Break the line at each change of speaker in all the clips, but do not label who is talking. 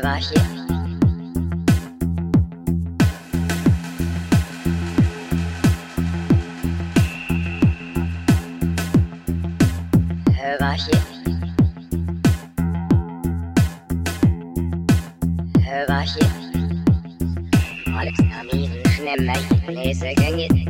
Hierarchie. Hierarchie. Hierarchie. Alex Termin, Schnemmer, Lesegänge.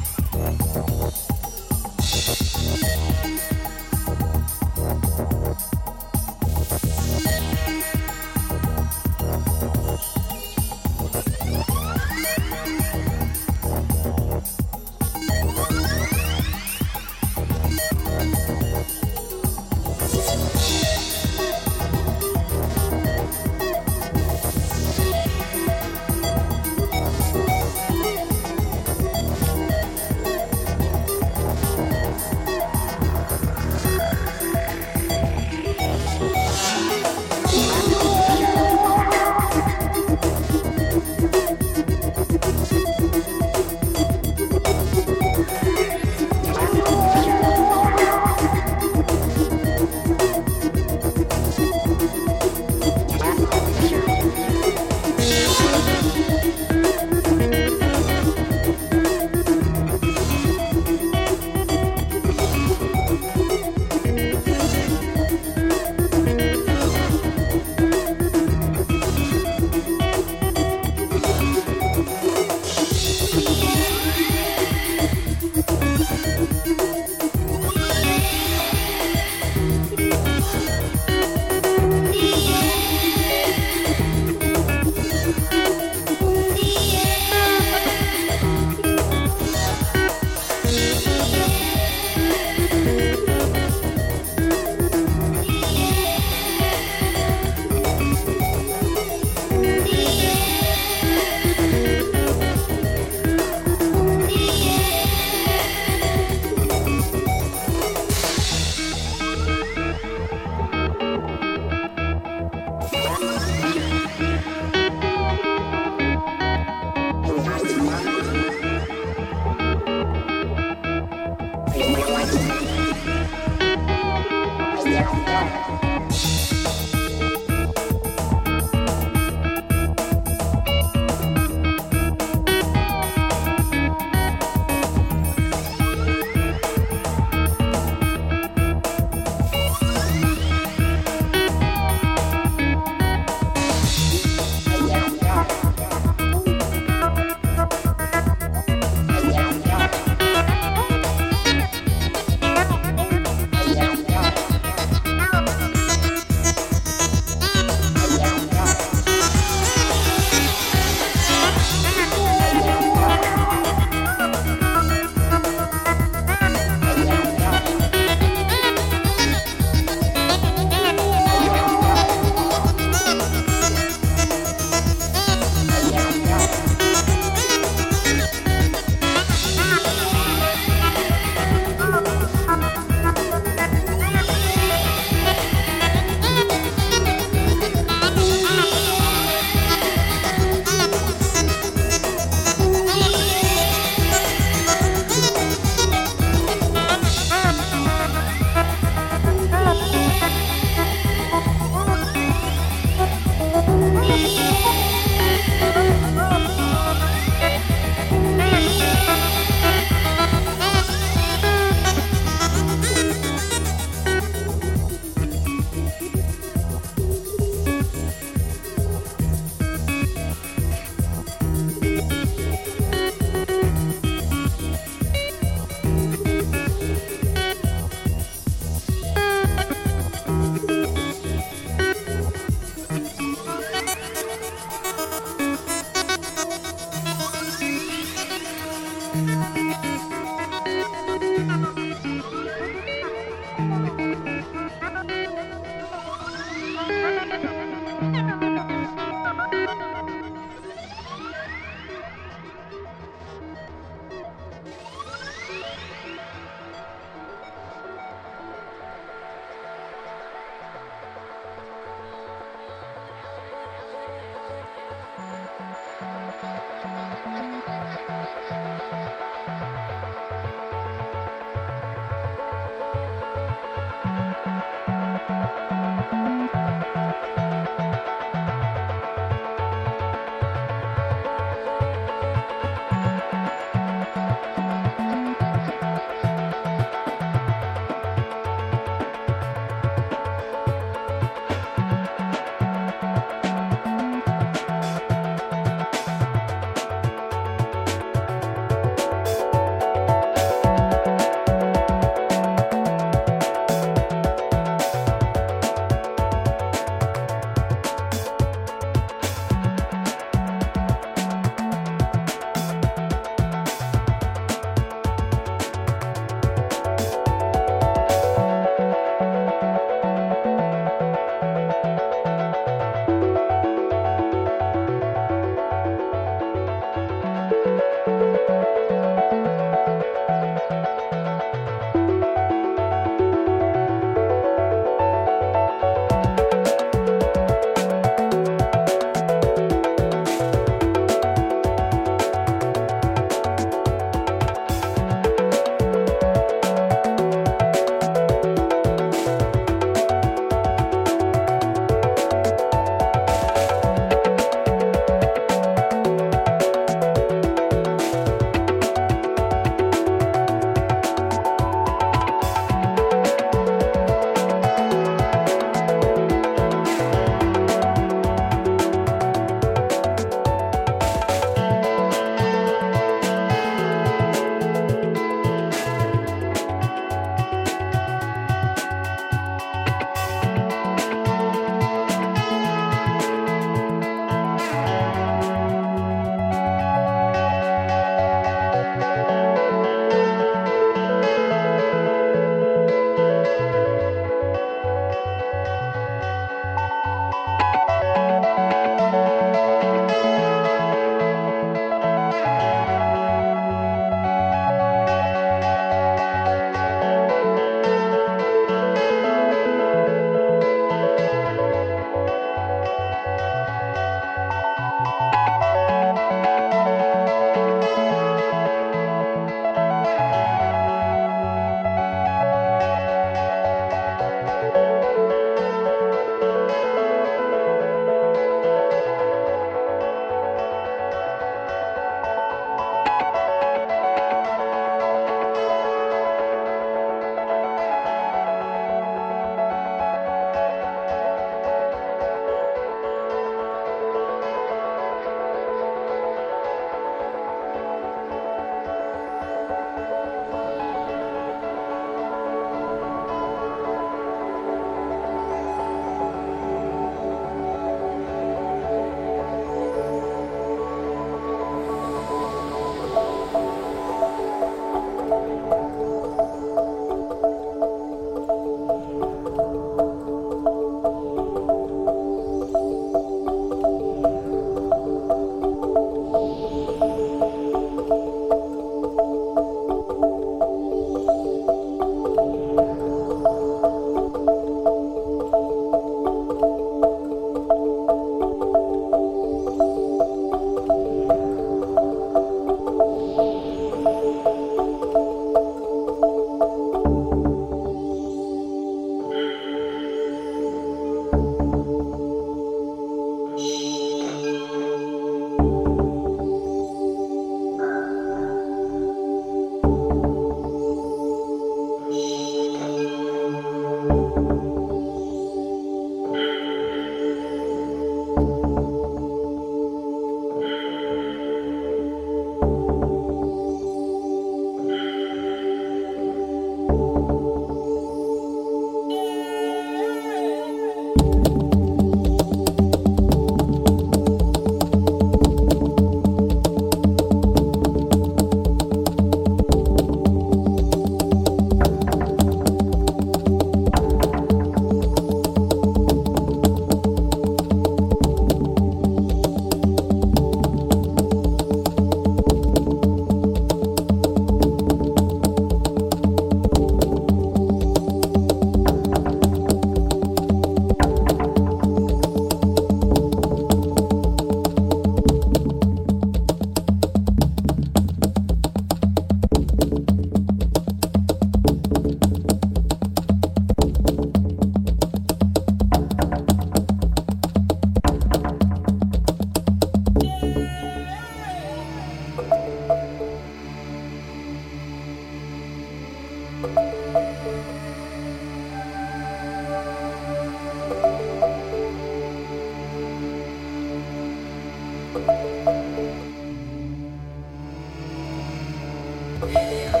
Thank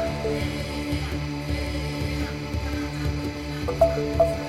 you.